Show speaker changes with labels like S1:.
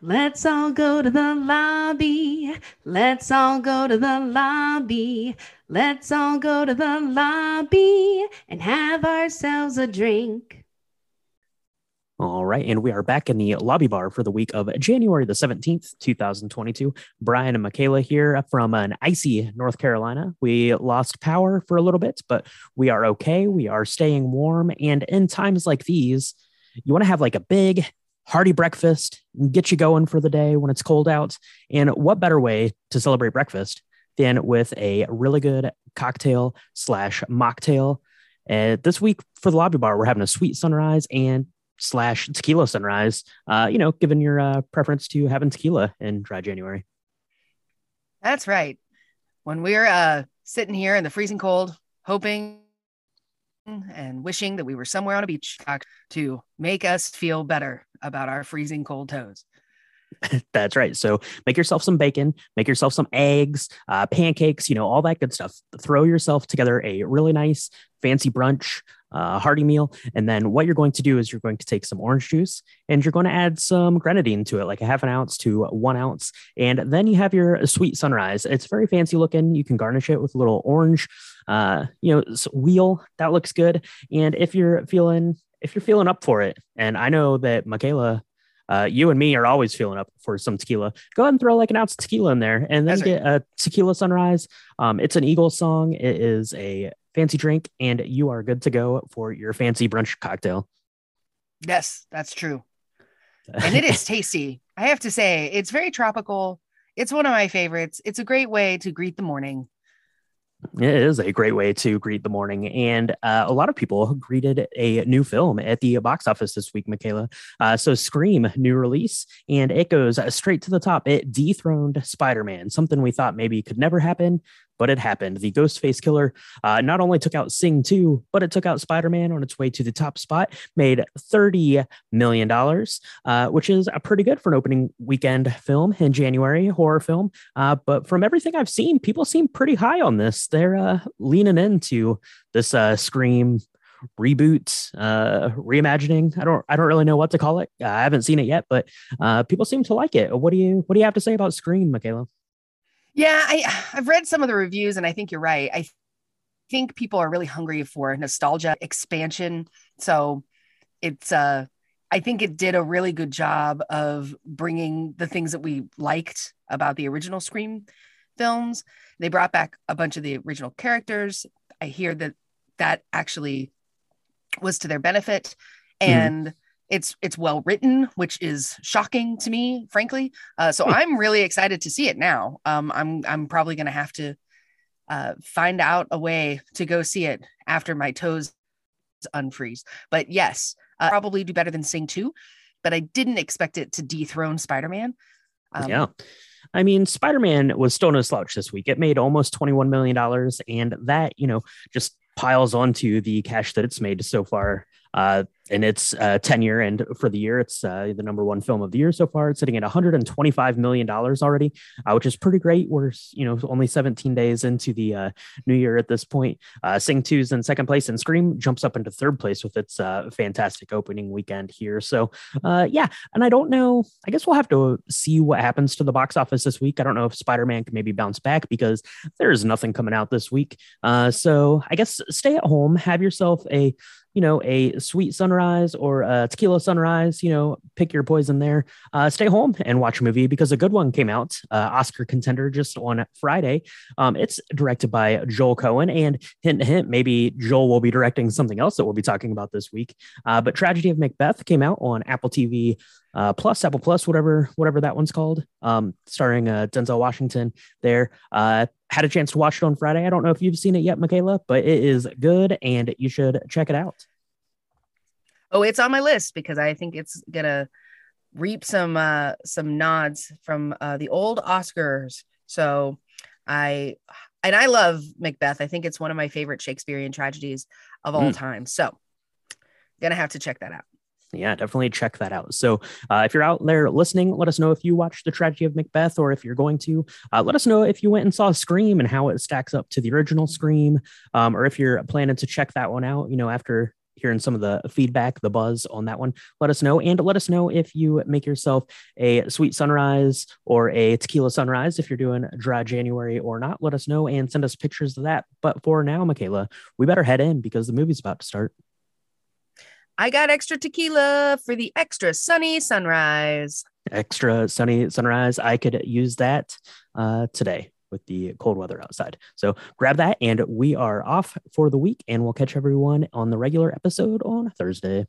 S1: Let's all go to the lobby. Let's all go to the lobby. Let's all go to the lobby and have ourselves a drink.
S2: All right, and we are back in the lobby bar for the week of January the 17th, 2022. Brian and Michaela here from an icy North Carolina. We lost power for a little bit, but we are okay. We are staying warm. And in times like these, you want to have like a big, hearty breakfast, get you going for the day when it's cold out. And what better way to celebrate breakfast than with a really good cocktail slash mocktail? Uh, this week for the lobby bar, we're having a sweet sunrise and slash tequila sunrise. Uh, you know, given your uh, preference to having tequila in dry January.
S3: That's right. When we're uh, sitting here in the freezing cold, hoping and wishing that we were somewhere on a beach uh, to make us feel better about our freezing cold toes.
S2: That's right. So make yourself some bacon, make yourself some eggs, uh, pancakes, you know, all that good stuff. Throw yourself together a really nice, fancy brunch, uh, hearty meal. And then what you're going to do is you're going to take some orange juice and you're going to add some grenadine to it, like a half an ounce to one ounce. And then you have your sweet sunrise. It's very fancy looking. You can garnish it with a little orange, uh, you know, wheel that looks good. And if you're feeling, if you're feeling up for it, and I know that Michaela uh, you and me are always feeling up for some tequila. Go ahead and throw like an ounce of tequila in there, and then That's get a tequila sunrise. Um, it's an Eagle song. It is a fancy drink, and you are good to go for your fancy brunch cocktail.
S3: Yes, that's true, and it is tasty. I have to say, it's very tropical. It's one of my favorites. It's a great way to greet the morning.
S2: It is a great way to greet the morning. And uh, a lot of people greeted a new film at the box office this week, Michaela. Uh, so, Scream, new release, and it goes straight to the top. It dethroned Spider Man, something we thought maybe could never happen but it happened. The Ghostface Killer uh, not only took out Sing 2, but it took out Spider Man on its way to the top spot, made $30 million, uh, which is pretty good for an opening weekend film in January, horror film. Uh, but from everything I've seen, people seem pretty high on this. They're uh, leaning into this uh, Scream reboot uh reimagining i don't i don't really know what to call it i haven't seen it yet but uh people seem to like it what do you what do you have to say about scream michaela
S3: yeah, I I've read some of the reviews and I think you're right. I think people are really hungry for nostalgia expansion. So it's uh I think it did a really good job of bringing the things that we liked about the original Scream films. They brought back a bunch of the original characters. I hear that that actually was to their benefit mm-hmm. and mm-hmm it's it's well written which is shocking to me frankly uh, so hmm. i'm really excited to see it now um, i'm i'm probably going to have to uh, find out a way to go see it after my toes unfreeze but yes uh, probably do better than sing 2 but i didn't expect it to dethrone spider-man
S2: um, yeah I mean, Spider Man was still no slouch this week. It made almost $21 million. And that, you know, just piles onto the cash that it's made so far uh, and its uh, tenure and for the year. It's uh, the number one film of the year so far. It's sitting at 125 million dollars already uh, which is pretty great. We're you know only 17 days into the uh, new year at this point. Uh, sing 2's in second place and scream jumps up into third place with its uh, fantastic opening weekend here. So uh yeah and i don't know i guess we'll have to see what happens to the box office this week. I don't know if spider-man can maybe bounce back because there's nothing coming out this week. Uh so i guess stay at home have yourself a you know, a sweet sunrise or a tequila sunrise, you know, pick your poison there. Uh, stay home and watch a movie because a good one came out, uh, Oscar contender just on Friday. Um, it's directed by Joel Coen, and hint, hint, maybe Joel will be directing something else that we'll be talking about this week. Uh, but Tragedy of Macbeth came out on Apple TV uh, Plus, Apple Plus, whatever whatever that one's called, um, starring uh, Denzel Washington. There, uh, had a chance to watch it on Friday. I don't know if you've seen it yet, Michaela, but it is good, and you should check it out.
S3: Oh, it's on my list because I think it's gonna reap some uh, some nods from uh, the old Oscars. So I and I love Macbeth. I think it's one of my favorite Shakespearean tragedies of all mm. time. So gonna have to check that out
S2: yeah, definitely check that out. So, uh, if you're out there listening, let us know if you watched the tragedy of Macbeth, or if you're going to, uh, let us know if you went and saw Scream and how it stacks up to the original Scream, um, or if you're planning to check that one out. You know, after hearing some of the feedback, the buzz on that one, let us know. And let us know if you make yourself a sweet sunrise or a tequila sunrise, if you're doing dry January or not. Let us know and send us pictures of that. But for now, Michaela, we better head in because the movie's about to start.
S3: I got extra tequila for the extra sunny sunrise.
S2: Extra sunny sunrise. I could use that uh, today with the cold weather outside. So grab that, and we are off for the week, and we'll catch everyone on the regular episode on Thursday.